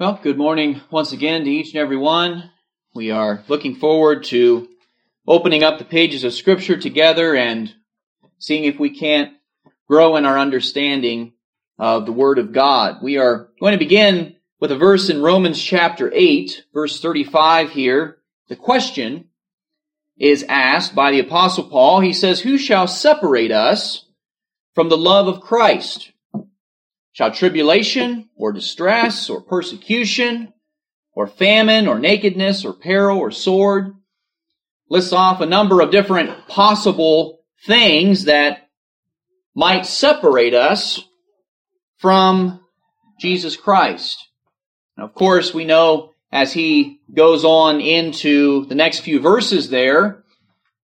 Well, good morning once again to each and every one. We are looking forward to opening up the pages of Scripture together and seeing if we can't grow in our understanding of the Word of God. We are going to begin with a verse in Romans chapter 8, verse 35 here. The question is asked by the Apostle Paul. He says, Who shall separate us from the love of Christ? Shall tribulation or distress or persecution or famine or nakedness or peril or sword lists off a number of different possible things that might separate us from Jesus Christ. Of course, we know as he goes on into the next few verses there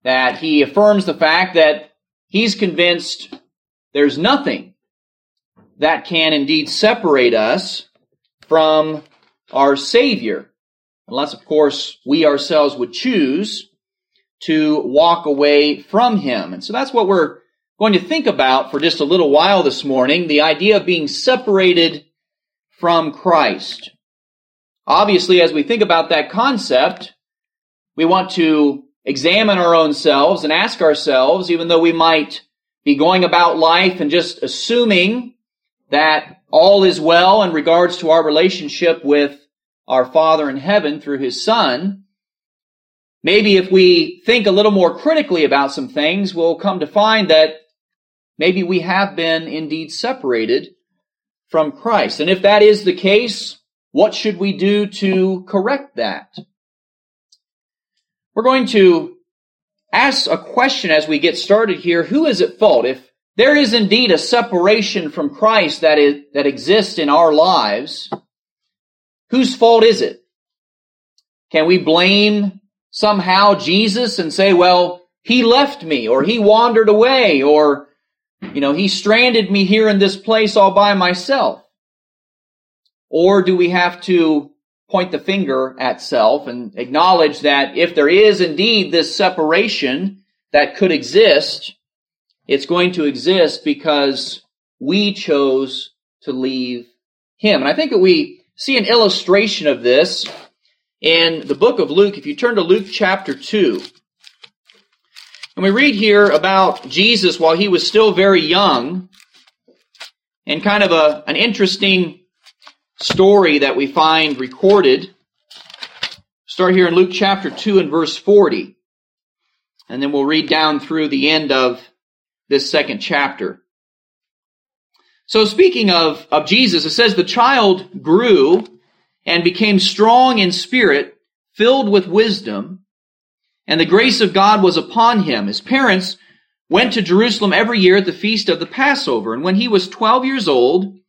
that he affirms the fact that he's convinced there's nothing that can indeed separate us from our Savior. Unless, of course, we ourselves would choose to walk away from Him. And so that's what we're going to think about for just a little while this morning, the idea of being separated from Christ. Obviously, as we think about that concept, we want to examine our own selves and ask ourselves, even though we might be going about life and just assuming that all is well in regards to our relationship with our Father in heaven through His Son, maybe if we think a little more critically about some things, we'll come to find that maybe we have been indeed separated from Christ. And if that is the case, what should we do to correct that? We're going to ask a question as we get started here. Who is at fault? If there is indeed a separation from Christ that is, that exists in our lives. Whose fault is it? Can we blame somehow Jesus and say, well, he left me or he wandered away or, you know, he stranded me here in this place all by myself? Or do we have to point the finger at self and acknowledge that if there is indeed this separation that could exist, it's going to exist because we chose to leave him. And I think that we see an illustration of this in the book of Luke. If you turn to Luke chapter 2, and we read here about Jesus while he was still very young, and kind of a, an interesting story that we find recorded. Start here in Luke chapter 2 and verse 40. And then we'll read down through the end of this second chapter. So speaking of, of Jesus, it says the child grew and became strong in spirit, filled with wisdom, and the grace of God was upon him. His parents went to Jerusalem every year at the feast of the Passover, and when he was twelve years old,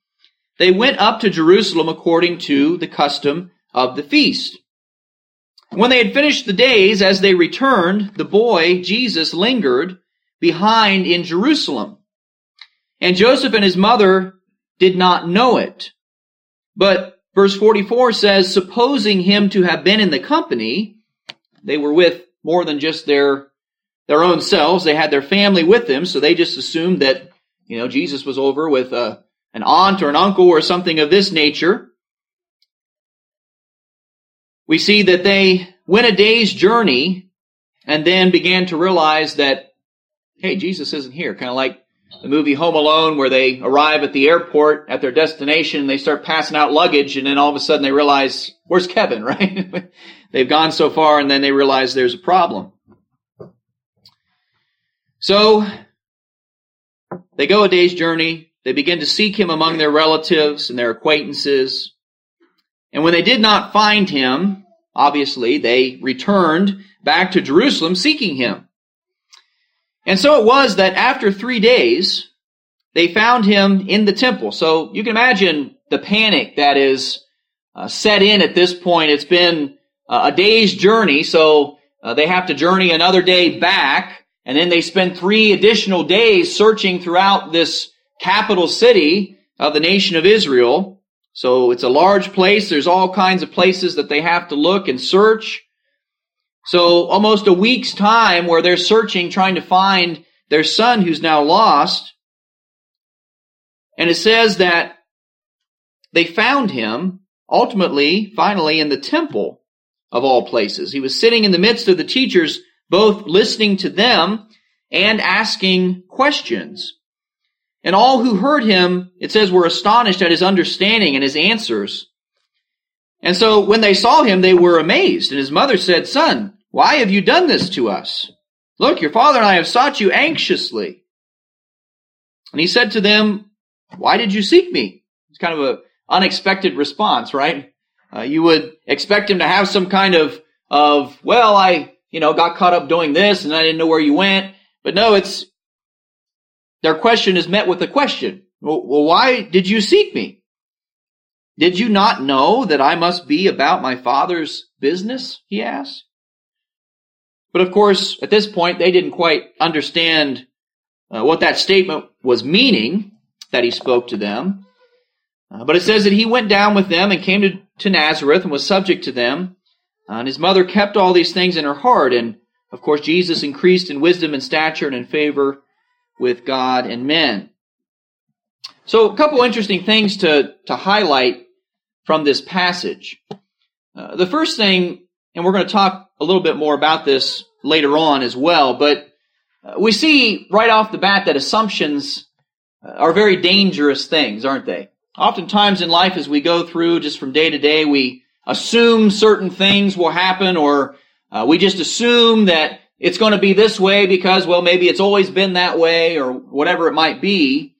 they went up to Jerusalem according to the custom of the feast. When they had finished the days, as they returned, the boy, Jesus, lingered behind in Jerusalem. And Joseph and his mother did not know it. But verse 44 says, supposing him to have been in the company, they were with more than just their, their own selves. They had their family with them, so they just assumed that, you know, Jesus was over with a, uh, an aunt or an uncle or something of this nature. We see that they went a day's journey and then began to realize that hey, Jesus isn't here. Kind of like the movie Home Alone where they arrive at the airport at their destination and they start passing out luggage and then all of a sudden they realize, where's Kevin, right? They've gone so far and then they realize there's a problem. So, they go a day's journey. They begin to seek him among their relatives and their acquaintances. And when they did not find him, obviously, they returned back to Jerusalem seeking him. And so it was that after three days, they found him in the temple. So you can imagine the panic that is uh, set in at this point. It's been uh, a day's journey, so uh, they have to journey another day back, and then they spend three additional days searching throughout this capital city of the nation of Israel. So it's a large place. There's all kinds of places that they have to look and search. So almost a week's time where they're searching, trying to find their son who's now lost. And it says that they found him ultimately, finally, in the temple of all places. He was sitting in the midst of the teachers, both listening to them and asking questions. And all who heard him, it says, were astonished at his understanding and his answers. And so when they saw him, they were amazed. And his mother said, Son, why have you done this to us? Look, your father and I have sought you anxiously. And he said to them, Why did you seek me? It's kind of an unexpected response, right? Uh, you would expect him to have some kind of, of, well, I, you know, got caught up doing this and I didn't know where you went. But no, it's, their question is met with a question. Well, why did you seek me? Did you not know that I must be about my father's business? He asked. But of course, at this point, they didn't quite understand uh, what that statement was meaning that he spoke to them. Uh, but it says that he went down with them and came to, to Nazareth and was subject to them. Uh, and his mother kept all these things in her heart. And of course, Jesus increased in wisdom and stature and in favor with God and men. So a couple interesting things to, to highlight from this passage. Uh, the first thing, and we're going to talk a little bit more about this later on as well, but uh, we see right off the bat that assumptions uh, are very dangerous things, aren't they? Oftentimes in life as we go through just from day to day, we assume certain things will happen or uh, we just assume that it's going to be this way because, well, maybe it's always been that way or whatever it might be.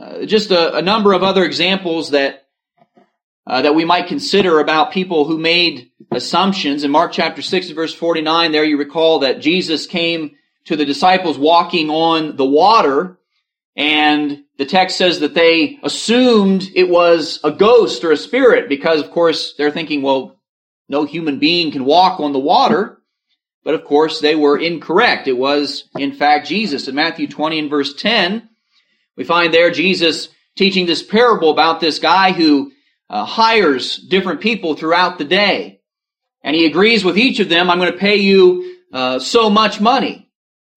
Uh, just a, a, number of other examples that uh, that we might consider about people who made assumptions. In Mark chapter 6 verse 49, there you recall that Jesus came to the disciples walking on the water and the text says that they assumed it was a ghost or a spirit because, of course, they're thinking, well, no human being can walk on the water. But of course, they were incorrect. It was, in fact, Jesus. In Matthew 20 and verse 10, we find there Jesus teaching this parable about this guy who uh, hires different people throughout the day. And he agrees with each of them, I'm going to pay you uh, so much money.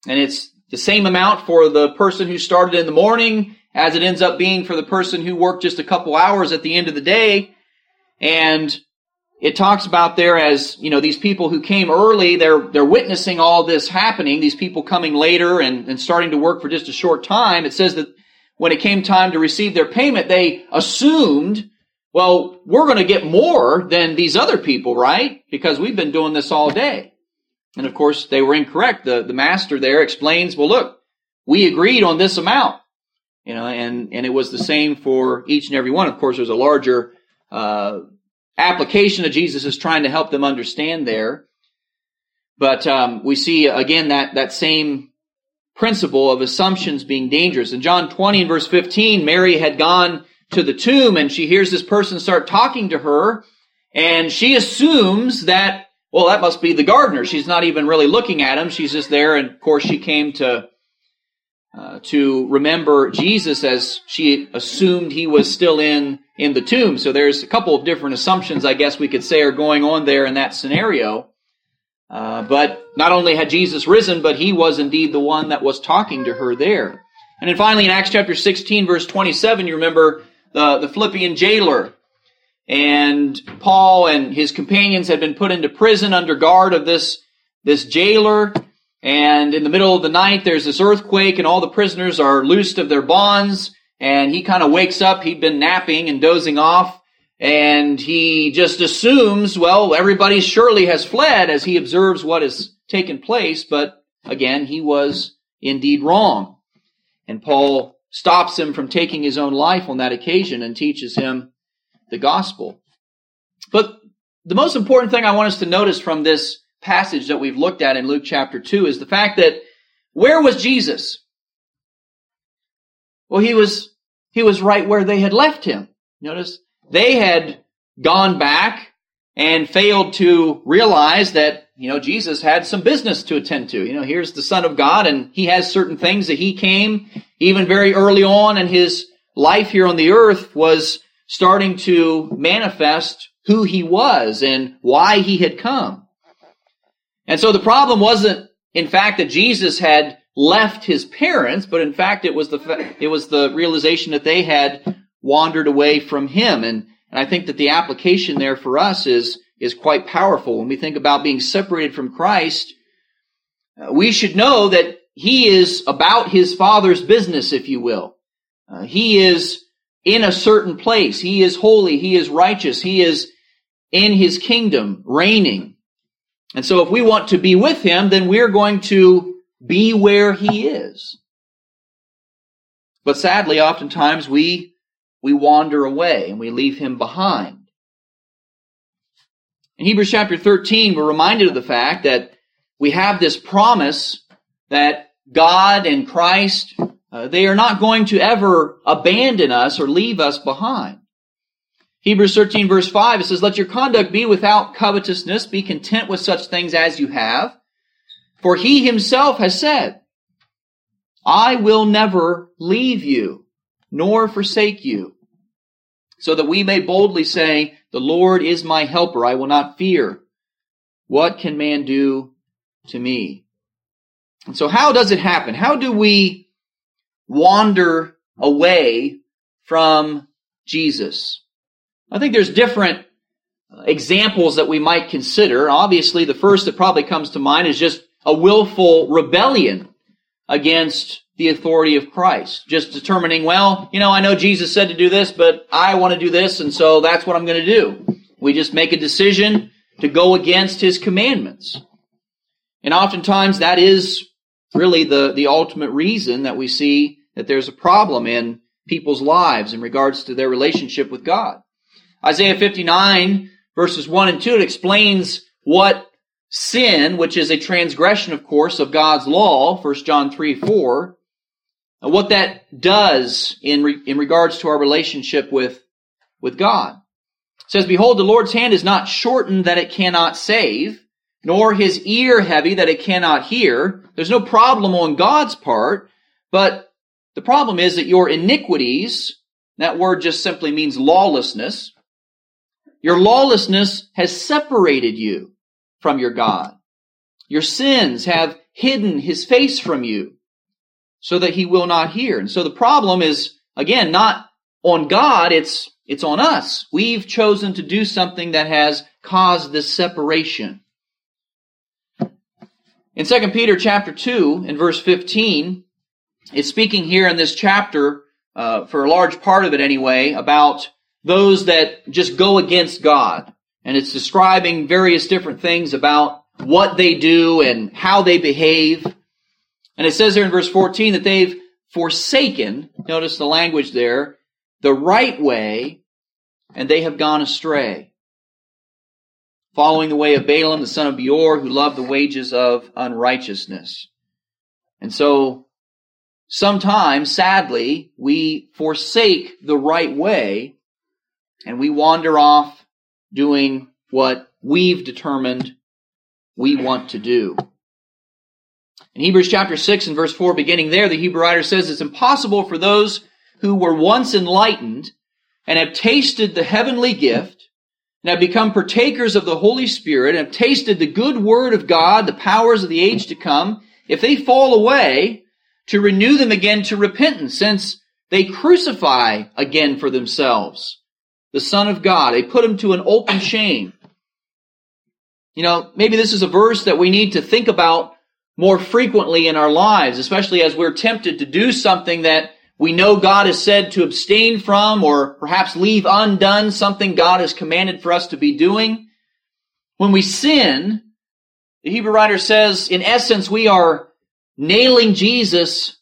And it's the same amount for the person who started in the morning as it ends up being for the person who worked just a couple hours at the end of the day. And it talks about there as, you know, these people who came early, they're, they're witnessing all this happening, these people coming later and, and starting to work for just a short time. It says that when it came time to receive their payment, they assumed, well, we're going to get more than these other people, right? Because we've been doing this all day. And of course, they were incorrect. The, the master there explains, well, look, we agreed on this amount, you know, and, and it was the same for each and every one. Of course, there's a larger, uh, application that Jesus is trying to help them understand there. But um, we see again that that same principle of assumptions being dangerous. In John 20 and verse 15, Mary had gone to the tomb and she hears this person start talking to her, and she assumes that well, that must be the gardener. She's not even really looking at him. She's just there, and of course, she came to uh, to remember Jesus as she assumed he was still in in the tomb. So there's a couple of different assumptions, I guess we could say, are going on there in that scenario. Uh, but not only had Jesus risen, but he was indeed the one that was talking to her there. And then finally, in Acts chapter 16, verse 27, you remember the, the Philippian jailer. And Paul and his companions had been put into prison under guard of this, this jailer. And in the middle of the night, there's this earthquake and all the prisoners are loosed of their bonds and he kind of wakes up. He'd been napping and dozing off, and he just assumes, well, everybody surely has fled as he observes what has taken place, but again, he was indeed wrong. And Paul stops him from taking his own life on that occasion and teaches him the gospel. But the most important thing I want us to notice from this passage that we've looked at in Luke chapter 2 is the fact that where was Jesus? Well, he was he was right where they had left him. Notice they had gone back and failed to realize that, you know, Jesus had some business to attend to. You know, here's the Son of God and he has certain things that he came even very early on in his life here on the earth was starting to manifest who he was and why he had come. And so the problem wasn't, in fact, that Jesus had left his parents, but in fact it was the it was the realization that they had wandered away from him. And And I think that the application there for us is, is quite powerful. When we think about being separated from Christ, uh, we should know that He is about His Father's business, if you will. Uh, he is in a certain place. He is holy. He is righteous. He is in His kingdom, reigning. And so if we want to be with Him, then we're going to be where He is. But sadly, oftentimes we, we wander away and we leave Him behind. In Hebrews chapter 13, we're reminded of the fact that we have this promise that God and Christ, uh, they are not going to ever abandon us or leave us behind. Hebrews 13 verse 5, it says, Let your conduct be without covetousness, be content with such things as you have. For he himself has said, I will never leave you, nor forsake you. So that we may boldly say, The Lord is my helper, I will not fear. What can man do to me? And so how does it happen? How do we wander away from Jesus? I think there's different examples that we might consider. Obviously, the first that probably comes to mind is just a willful rebellion against the authority of Christ. Just determining, well, you know, I know Jesus said to do this, but I want to do this, and so that's what I'm going to do. We just make a decision to go against his commandments. And oftentimes that is really the, the ultimate reason that we see that there's a problem in people's lives in regards to their relationship with God. Isaiah 59 verses 1 and 2, it explains what sin, which is a transgression, of course, of God's law, 1 John 3, 4, what that does in, re, in regards to our relationship with, with God. It says, Behold, the Lord's hand is not shortened that it cannot save, nor his ear heavy that it cannot hear. There's no problem on God's part, but the problem is that your iniquities, that word just simply means lawlessness, your lawlessness has separated you from your God. Your sins have hidden his face from you so that he will not hear. And so the problem is, again, not on God, it's, it's on us. We've chosen to do something that has caused this separation. In 2 Peter chapter 2, in verse 15, it's speaking here in this chapter, uh, for a large part of it anyway, about those that just go against God. And it's describing various different things about what they do and how they behave. And it says there in verse 14 that they've forsaken, notice the language there, the right way, and they have gone astray. Following the way of Balaam, the son of Beor, who loved the wages of unrighteousness. And so, sometimes, sadly, we forsake the right way and we wander off doing what we've determined we want to do. In Hebrews chapter 6 and verse 4, beginning there, the Hebrew writer says it's impossible for those who were once enlightened and have tasted the heavenly gift and have become partakers of the Holy Spirit and have tasted the good word of God, the powers of the age to come, if they fall away, to renew them again to repentance, since they crucify again for themselves the Son of God. They put him to an open shame. You know, maybe this is a verse that we need to think about more frequently in our lives, especially as we're tempted to do something that we know God has said to abstain from or perhaps leave undone something God has commanded for us to be doing. When we sin, the Hebrew writer says, in essence, we are nailing Jesus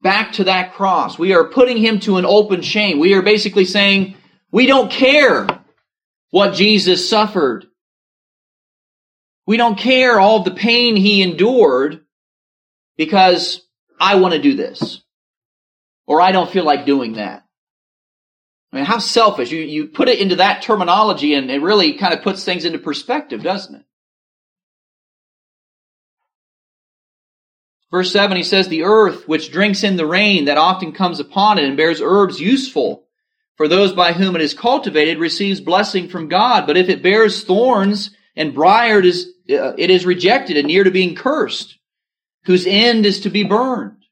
back to that cross. We are putting him to an open shame. We are basically saying, we don't care what Jesus suffered. We don't care all the pain he endured because I want to do this. Or I don't feel like doing that. I mean, how selfish. You, you put it into that terminology and it really kind of puts things into perspective, doesn't it? Verse 7, he says, The earth which drinks in the rain that often comes upon it and bears herbs useful for those by whom it is cultivated receives blessing from God, but if it bears thorns and briar, uh, it is rejected and near to being cursed, whose end is to be burned.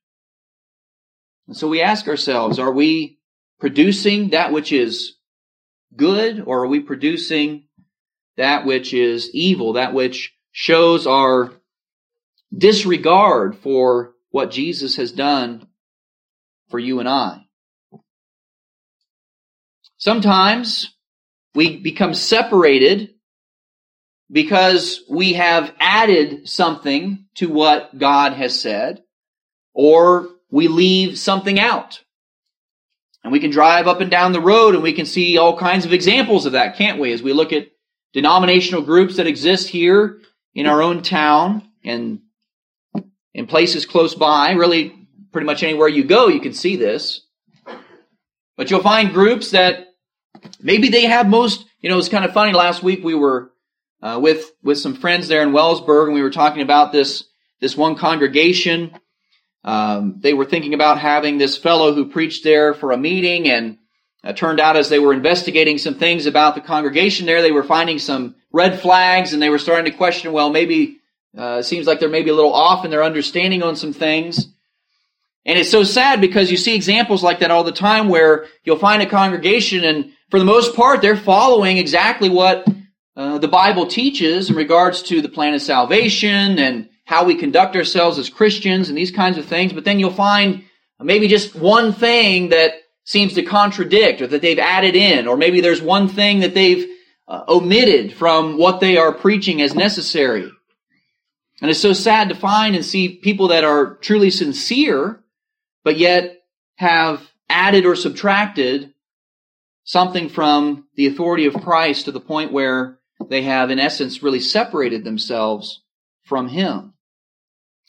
And so we ask ourselves, are we producing that which is good or are we producing that which is evil, that which shows our disregard for what Jesus has done for you and I? Sometimes we become separated because we have added something to what God has said, or we leave something out. And we can drive up and down the road and we can see all kinds of examples of that, can't we? As we look at denominational groups that exist here in our own town and in places close by, really pretty much anywhere you go, you can see this. But you'll find groups that maybe they have most, you know, it's kind of funny. Last week we were uh, with with some friends there in Wellsburg, and we were talking about this this one congregation. Um, they were thinking about having this fellow who preached there for a meeting, and uh, turned out as they were investigating some things about the congregation there, they were finding some red flags, and they were starting to question, well, maybe uh, it seems like they're maybe a little off in their understanding on some things. And it's so sad because you see examples like that all the time where you'll find a congregation and for the most part they're following exactly what uh, the Bible teaches in regards to the plan of salvation and how we conduct ourselves as Christians and these kinds of things. But then you'll find maybe just one thing that seems to contradict or that they've added in, or maybe there's one thing that they've uh, omitted from what they are preaching as necessary. And it's so sad to find and see people that are truly sincere, but yet have added or subtracted something from the authority of Christ to the point where they have, in essence, really separated themselves from Him.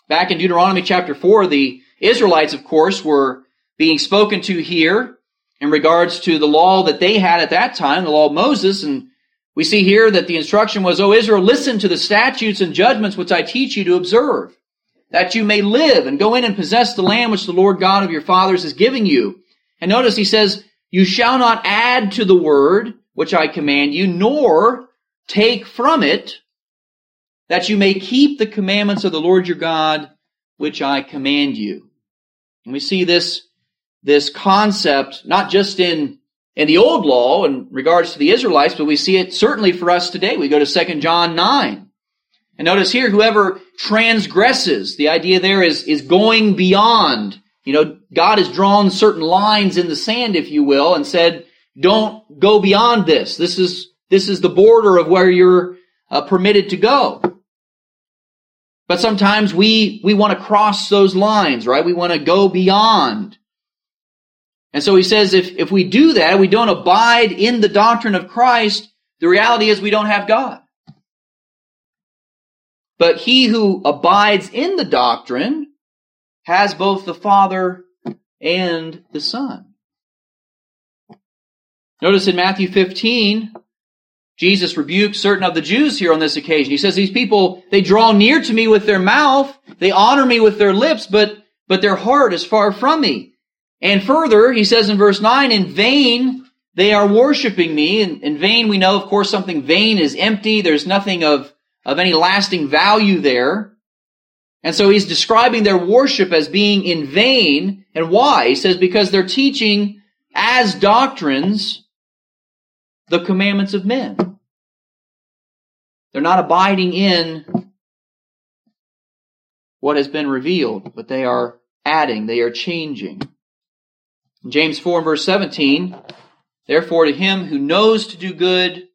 Back in Deuteronomy chapter 4, the Israelites, of course, were being spoken to here in regards to the law that they had at that time, the law of Moses. And we see here that the instruction was, O Israel, listen to the statutes and judgments which I teach you to observe, that you may live and go in and possess the land which the Lord God of your fathers is giving you. And notice he says, you shall not add to the word which I command you, nor take from it that you may keep the commandments of the Lord your God, which I command you. And we see this, this concept not just in, in the old law in regards to the Israelites, but we see it certainly for us today. We go to 2 John 9. And notice here, whoever transgresses, the idea there is, is going beyond. You know, God has drawn certain lines in the sand, if you will, and said, don't go beyond this. This is this is the border of where you're uh, permitted to go. But sometimes we, we want to cross those lines, right? We want to go beyond. And so he says if, if we do that, we don't abide in the doctrine of Christ, the reality is we don't have God. But he who abides in the doctrine has both the Father and the Son. Notice in Matthew 15, Jesus rebukes certain of the Jews here on this occasion. He says, these people, they draw near to me with their mouth, they honor me with their lips, but, but their heart is far from me. And further, he says in verse 9, in vain they are worshiping me. In, in vain, we know, of course, something vain is empty. There's nothing of, of any lasting value there. And so he's describing their worship as being in vain. And why? He says, because they're teaching as doctrines the commandments of men. They're not abiding in what has been revealed, but they are adding, they are changing. In James 4 and verse 17, therefore to him who knows to do good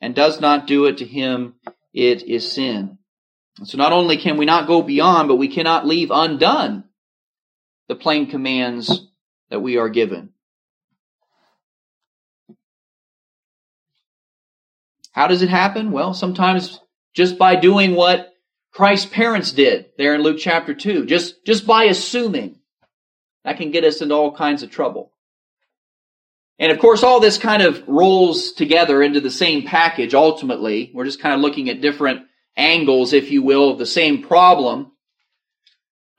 and does not do it, to him it is sin. So not only can we not go beyond, but we cannot leave undone the plain commands that we are given. How does it happen? Well, sometimes just by doing what Christ's parents did there in Luke chapter 2. Just, just by assuming. That can get us into all kinds of trouble. And of course, all this kind of rolls together into the same package ultimately. We're just kind of looking at different angles, if you will, of the same problem.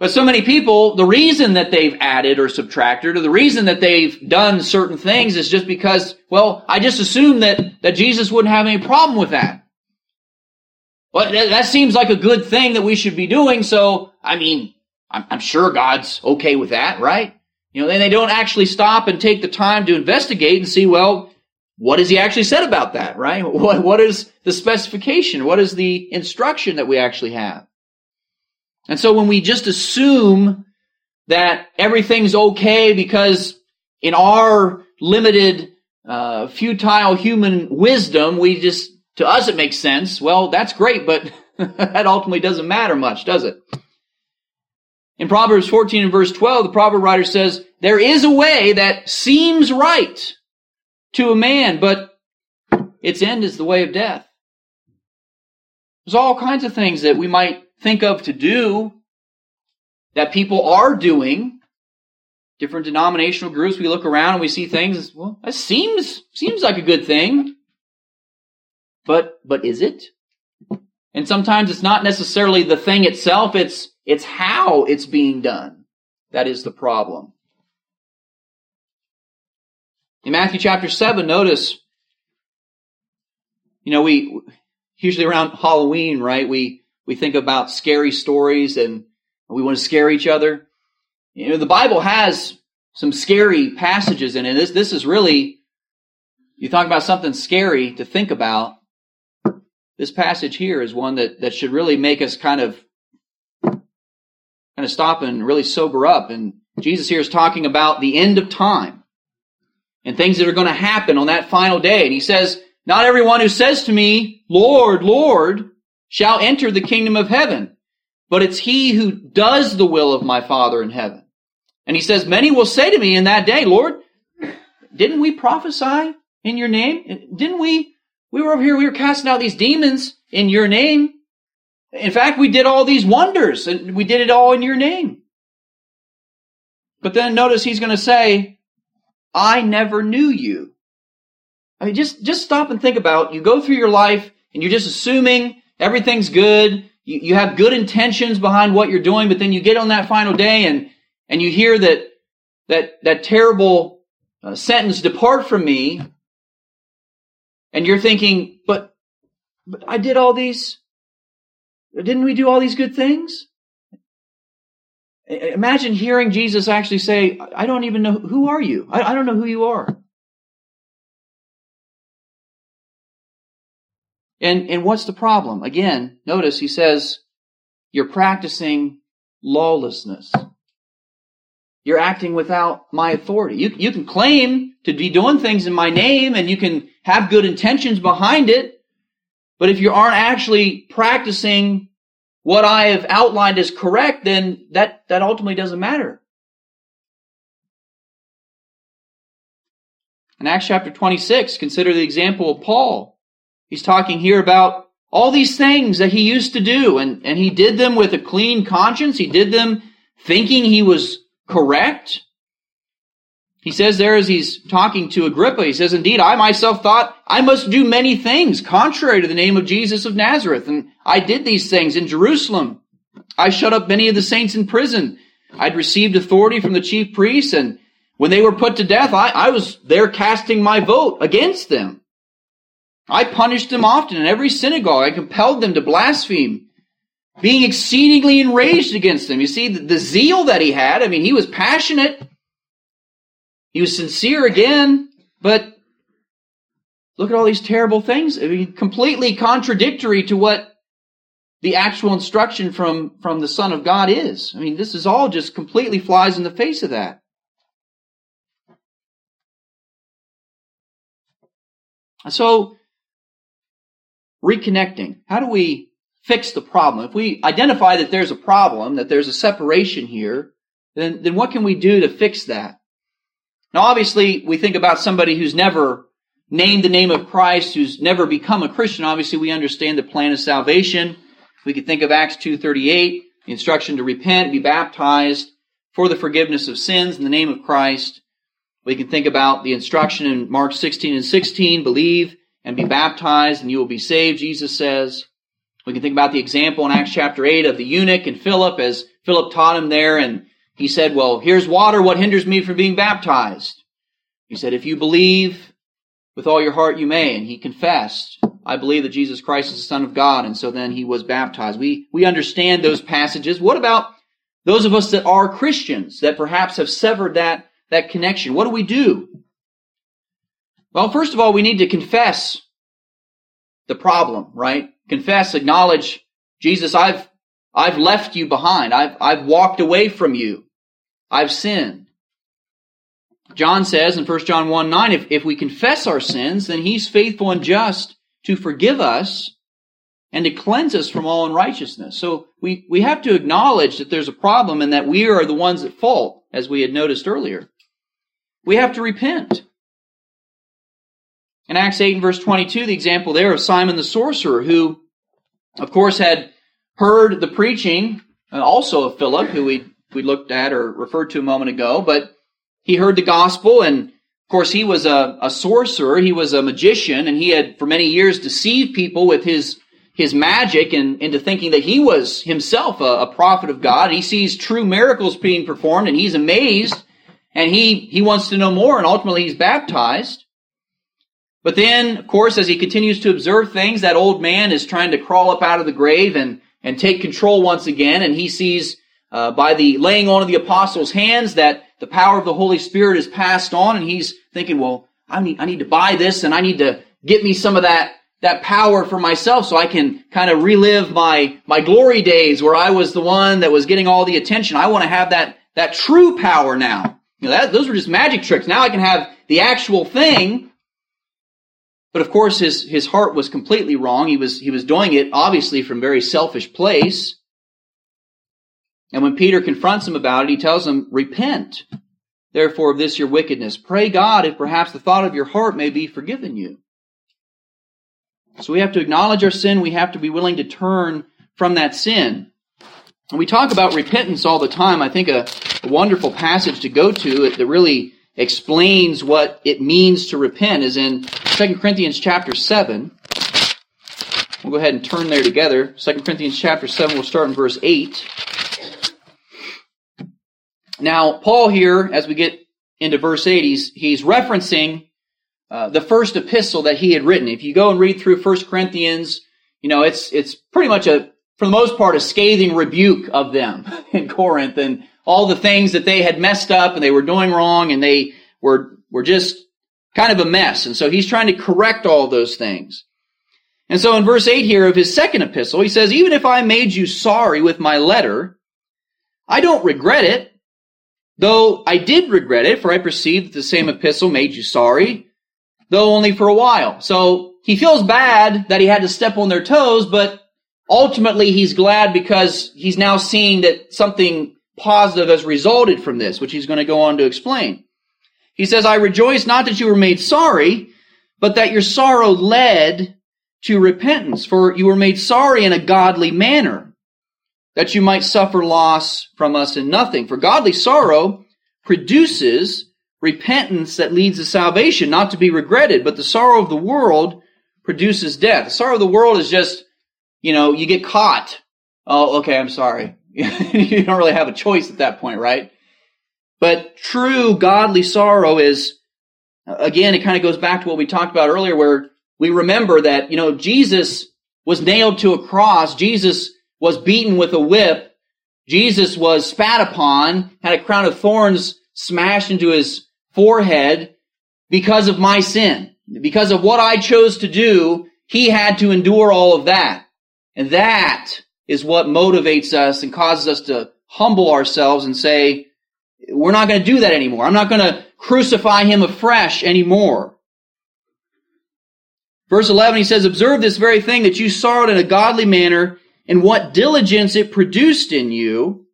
But so many people, the reason that they've added or subtracted, or the reason that they've done certain things is just because, well, I just assume that, that Jesus wouldn't have any problem with that. Well, that, that seems like a good thing that we should be doing, so, I mean, I'm, I'm sure God's okay with that, right? You know, then they don't actually stop and take the time to investigate and see, well, what has he actually said about that, right? What, what is the specification? What is the instruction that we actually have? And so when we just assume that everything's okay because in our limited, uh, futile human wisdom, we just, to us it makes sense. Well, that's great, but that ultimately doesn't matter much, does it? In Proverbs 14 and verse 12, the proverb writer says, there is a way that seems right to a man, but its end is the way of death. There's all kinds of things that we might think of to do that people are doing. Different denominational groups, we look around and we see things, well, that seems, seems like a good thing. But, but is it? And sometimes it's not necessarily the thing itself, it's, it's how it's being done. That is the problem. In Matthew chapter 7, notice, you know, we, usually around Halloween, right, we, we think about scary stories and we want to scare each other. You know, the Bible has some scary passages in it. This, this is really, you talk about something scary to think about. This passage here is one that, that should really make us kind of, kind of stop and really sober up. And Jesus here is talking about the end of time and things that are going to happen on that final day. And he says, not everyone who says to me, Lord, Lord, shall enter the kingdom of heaven, but it's he who does the will of my Father in heaven. And he says, many will say to me in that day, Lord, didn't we prophesy in your name? Didn't we? We were over here, we were casting out these demons in your name. In fact, we did all these wonders and we did it all in your name. But then notice he's going to say, I never knew you. I mean, just, just stop and think about, you go through your life and you're just assuming everything's good. You, you have good intentions behind what you're doing, but then you get on that final day and, and you hear that, that, that terrible uh, sentence, depart from me. And you're thinking, but, but I did all these, didn't we do all these good things? Imagine hearing Jesus actually say, I don't even know, who are you? I, I don't know who you are. And, and what's the problem? Again, notice he says, you're practicing lawlessness. You're acting without my authority. You, you can claim to be doing things in my name and you can have good intentions behind it. But if you aren't actually practicing what I have outlined as correct, then that, that ultimately doesn't matter. In Acts chapter 26, consider the example of Paul. He's talking here about all these things that he used to do, and, and he did them with a clean conscience. He did them thinking he was correct. He says there as he's talking to Agrippa, he says, Indeed, I myself thought I must do many things contrary to the name of Jesus of Nazareth. And I did these things in Jerusalem. I shut up many of the saints in prison. I'd received authority from the chief priests, and when they were put to death, I, I was there casting my vote against them. I punished them often in every synagogue. I compelled them to blaspheme, being exceedingly enraged against them. You see, the, the zeal that he had, I mean, he was passionate he was sincere again, but look at all these terrible things. I mean, completely contradictory to what the actual instruction from, from the Son of God is. I mean, this is all just completely flies in the face of that. So, reconnecting. How do we fix the problem? If we identify that there's a problem, that there's a separation here, then, then what can we do to fix that? Now, obviously, we think about somebody who's never named the name of Christ, who's never become a Christian. Obviously, we understand the plan of salvation. We could think of Acts 2.38, the instruction to repent, be baptized for the forgiveness of sins in the name of Christ. We can think about the instruction in Mark 16 and 16, believe and be baptized and you will be saved, Jesus says. We can think about the example in Acts chapter 8 of the eunuch and Philip as Philip taught him there and he said, well, here's water. What hinders me from being baptized? He said, if you believe with all your heart, you may. And he confessed, I believe that Jesus Christ is the Son of God. And so then he was baptized. We, we understand those passages. What about those of us that are Christians that perhaps have severed that, that connection? What do we do? Well, first of all, we need to confess the problem, right? Confess, acknowledge, Jesus, I've, I've left you behind. I've, I've walked away from you. I've sinned. John says in 1 John 1 9, if, if we confess our sins, then he's faithful and just to forgive us and to cleanse us from all unrighteousness. So we, we have to acknowledge that there's a problem and that we are the ones at fault, as we had noticed earlier. We have to repent. In Acts 8 and verse 22, the example there of Simon the sorcerer, who, of course, had heard the preaching, also of Philip, who we, we looked at or referred to a moment ago, but he heard the gospel and of course he was a, a sorcerer, he was a magician, and he had for many years deceived people with his his magic and into thinking that he was himself a, a prophet of God. He sees true miracles being performed and he's amazed and he, he wants to know more and ultimately he's baptized. But then, of course, as he continues to observe things, that old man is trying to crawl up out of the grave and, and take control once again. And he sees uh, by the laying on of the apostles' hands that the power of the Holy Spirit is passed on. And he's thinking, well, I need, I need to buy this and I need to get me some of that that power for myself so I can kind of relive my, my glory days where I was the one that was getting all the attention. I want to have that, that true power now. You know, that, those were just magic tricks. Now I can have the actual thing. But of course his, his heart was completely wrong. He was, he was doing it obviously from very selfish place. And when Peter confronts him about it, he tells him, repent therefore of this your wickedness. Pray God if perhaps the thought of your heart may be forgiven you. So we have to acknowledge our sin. We have to be willing to turn from that sin. And we talk about repentance all the time. I think a, a wonderful passage to go to that really explains what it means to repent is in 2 Corinthians chapter 7. We'll go ahead and turn there together. 2 Corinthians chapter 7, we'll start in verse 8. Now, Paul here, as we get into verse 8, he's, he's referencing uh, the first epistle that he had written. If you go and read through First Corinthians, you know, it's, it's pretty much a, for the most part, a scathing rebuke of them in Corinth and all the things that they had messed up and they were doing wrong and they were, were just kind of a mess. And so he's trying to correct all those things. And so in verse 8 here of his second epistle, he says, Even if I made you sorry with my letter, I don't regret it, though I did regret it, for I perceived that the same epistle made you sorry, though only for a while. So he feels bad that he had to step on their toes, but ultimately he's glad because he's now seeing that something positive has resulted from this, which he's going to go on to explain. He says, I rejoice not that you were made sorry, but that your sorrow led to repentance, for you were made sorry in a godly manner, that you might suffer loss from us in nothing. For godly sorrow produces repentance that leads to salvation, not to be regretted, but the sorrow of the world produces death. The sorrow of the world is just, you know, you get caught. Oh, okay, I'm sorry. you don't really have a choice at that point, right? But true godly sorrow is, again, it kind of goes back to what we talked about earlier where we remember that, you know, Jesus was nailed to a cross. Jesus was beaten with a whip. Jesus was spat upon, had a crown of thorns smashed into his forehead because of my sin. Because of what I chose to do, he had to endure all of that. And that is what motivates us and causes us to humble ourselves and say, we're not going to do that anymore. I'm not going to crucify him afresh anymore. Verse 11, he says, Observe this very thing that you sorrowed in a godly manner and what diligence it produced in you,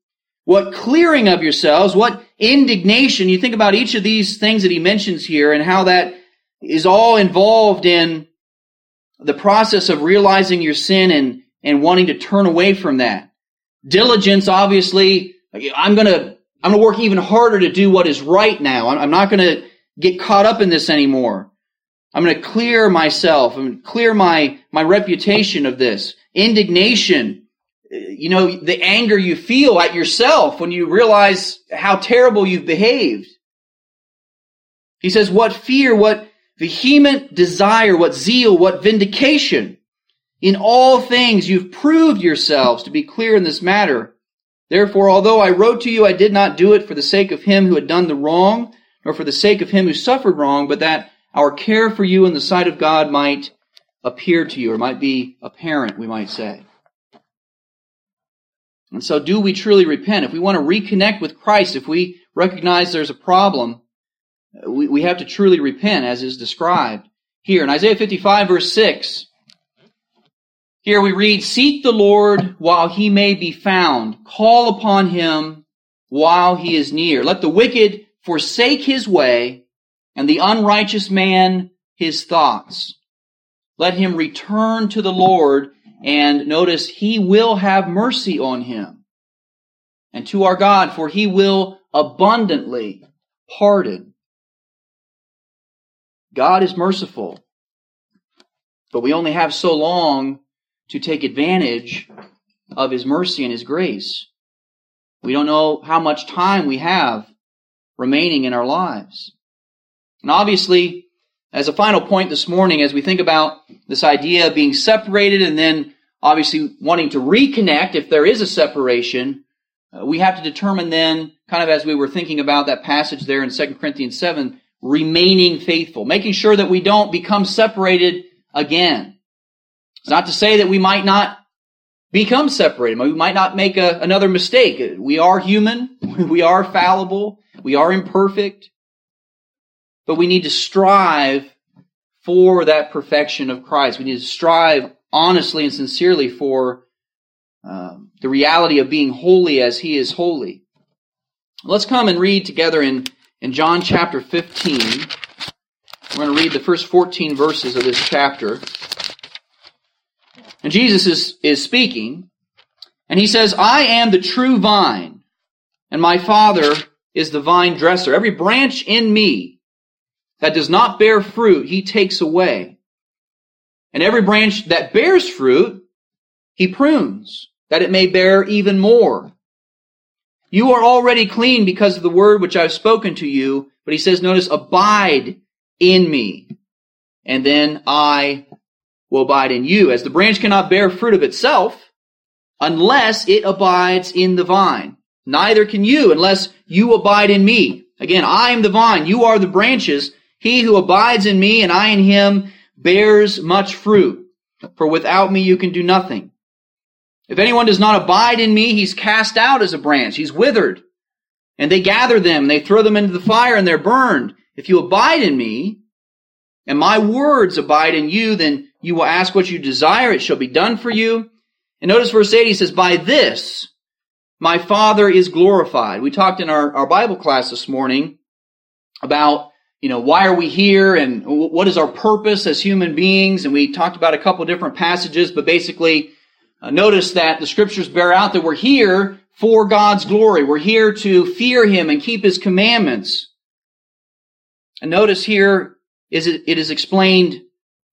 what clearing of yourselves, what indignation. You think about each of these things that he mentions here and how that is all involved in the process of realizing your sin and, and wanting to turn away from that. Diligence, obviously, I'm gonna, I'm gonna work even harder to do what is right now. I'm not gonna get caught up in this anymore. I'm gonna clear myself. I'm gonna clear my, my reputation of this. Indignation, you know, the anger you feel at yourself when you realize how terrible you've behaved. He says, what fear, what vehement desire, what zeal, what vindication. In all things you've proved yourselves to be clear in this matter. Therefore, although I wrote to you, I did not do it for the sake of him who had done the wrong, nor for the sake of him who suffered wrong, but that our care for you in the sight of God might appear to you, or might be apparent, we might say. And so, do we truly repent? If we want to reconnect with Christ, if we recognize there's a problem, we, we have to truly repent, as is described here. In Isaiah 55, verse 6, here we read, Seek the Lord while he may be found, call upon him while he is near. Let the wicked forsake his way, and the unrighteous man his thoughts. Let him return to the Lord, and notice, he will have mercy on him. And to our God, for he will abundantly pardon. God is merciful, but we only have so long to take advantage of his mercy and his grace. We don't know how much time we have remaining in our lives. And obviously, as a final point this morning, as we think about this idea of being separated and then obviously wanting to reconnect if there is a separation, uh, we have to determine then, kind of as we were thinking about that passage there in 2 Corinthians 7, remaining faithful, making sure that we don't become separated again. It's not to say that we might not become separated. We might not make a, another mistake. We are human. We are fallible. We are imperfect. But we need to strive for that perfection of Christ. We need to strive honestly and sincerely for um, the reality of being holy as He is holy. Let's come and read together in, in John chapter 15. We're going to read the first 14 verses of this chapter. And Jesus is, is speaking, and he says, I am the true vine, and my Father is the vine dresser. Every branch in me that does not bear fruit, he takes away. And every branch that bears fruit, he prunes, that it may bear even more. You are already clean because of the word which I've spoken to you. But he says, notice, abide in me. And then I will abide in you. As the branch cannot bear fruit of itself unless it abides in the vine. Neither can you unless you abide in me. Again, I am the vine, you are the branches. He who abides in me and I in him bears much fruit. For without me you can do nothing. If anyone does not abide in me, he's cast out as a branch. He's withered. And they gather them, they throw them into the fire and they're burned. If you abide in me, and my words abide in you, then you will ask what you desire, it shall be done for you. And notice verse 8, he says, By this my Father is glorified. We talked in our, our Bible class this morning about, you know, why are we here and what is our purpose as human beings? And we talked about a couple different passages, but basically, uh, notice that the scriptures bear out that we're here for God's glory. We're here to fear Him and keep His commandments. And notice here is it, it is explained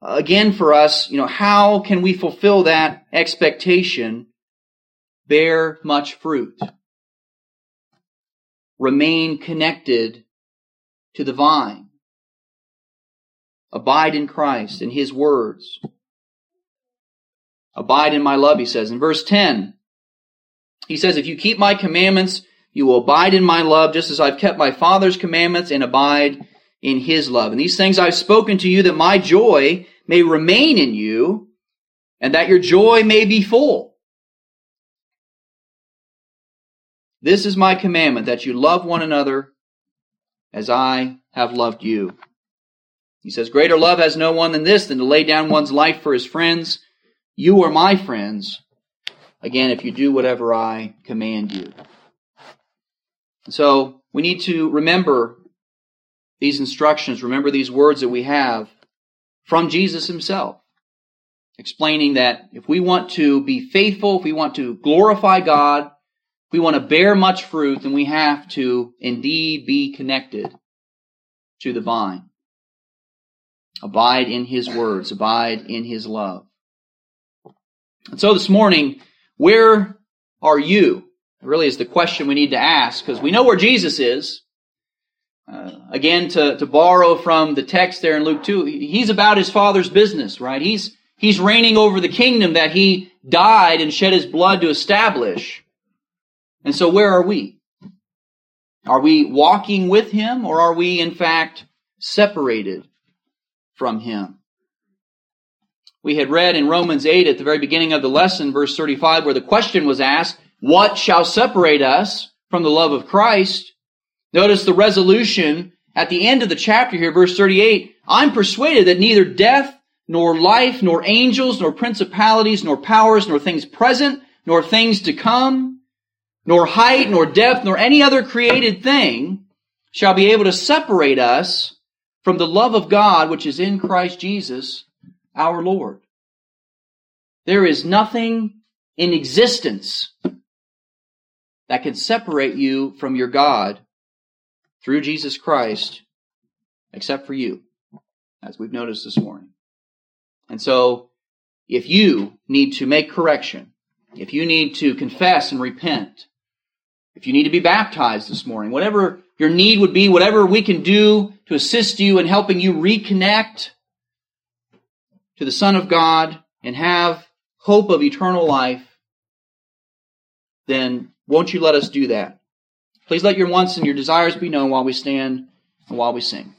again for us, you know, how can we fulfill that expectation? Bear much fruit. Remain connected to the vine. Abide in Christ and His words. Abide in my love, he says. In verse 10, he says, If you keep my commandments, you will abide in my love, just as I've kept my Father's commandments and abide in his love. And these things I've spoken to you that my joy may remain in you and that your joy may be full. This is my commandment that you love one another as I have loved you. He says, Greater love has no one than this, than to lay down one's life for his friends. You are my friends. Again, if you do whatever I command you. So we need to remember these instructions, remember these words that we have from Jesus himself, explaining that if we want to be faithful, if we want to glorify God, if we want to bear much fruit, then we have to indeed be connected to the vine. Abide in his words, abide in his love. And so this morning, where are you? It really is the question we need to ask because we know where Jesus is. Uh, again, to, to borrow from the text there in Luke 2, he's about his father's business, right? He's, he's reigning over the kingdom that he died and shed his blood to establish. And so where are we? Are we walking with him or are we in fact separated from Him. We had read in Romans 8 at the very beginning of the lesson, verse 35, where the question was asked, What shall separate us from the love of Christ? Notice the resolution at the end of the chapter here, verse 38, I'm persuaded that neither death, nor life, nor angels, nor principalities, nor powers, nor things present, nor things to come, nor height, nor depth, nor any other created thing shall be able to separate us from the love of God which is in Christ Jesus our Lord. There is nothing in existence that can separate you from your God through Jesus Christ except for you, as we've noticed this morning. And so, if you need to make correction, if you need to confess and repent, if you need to be baptized this morning, whatever your need would be, whatever we can do to assist you in helping you reconnect to the Son of God and have hope of eternal life, then won't you let us do that? Please let your wants and your desires be known while we stand and while we sing.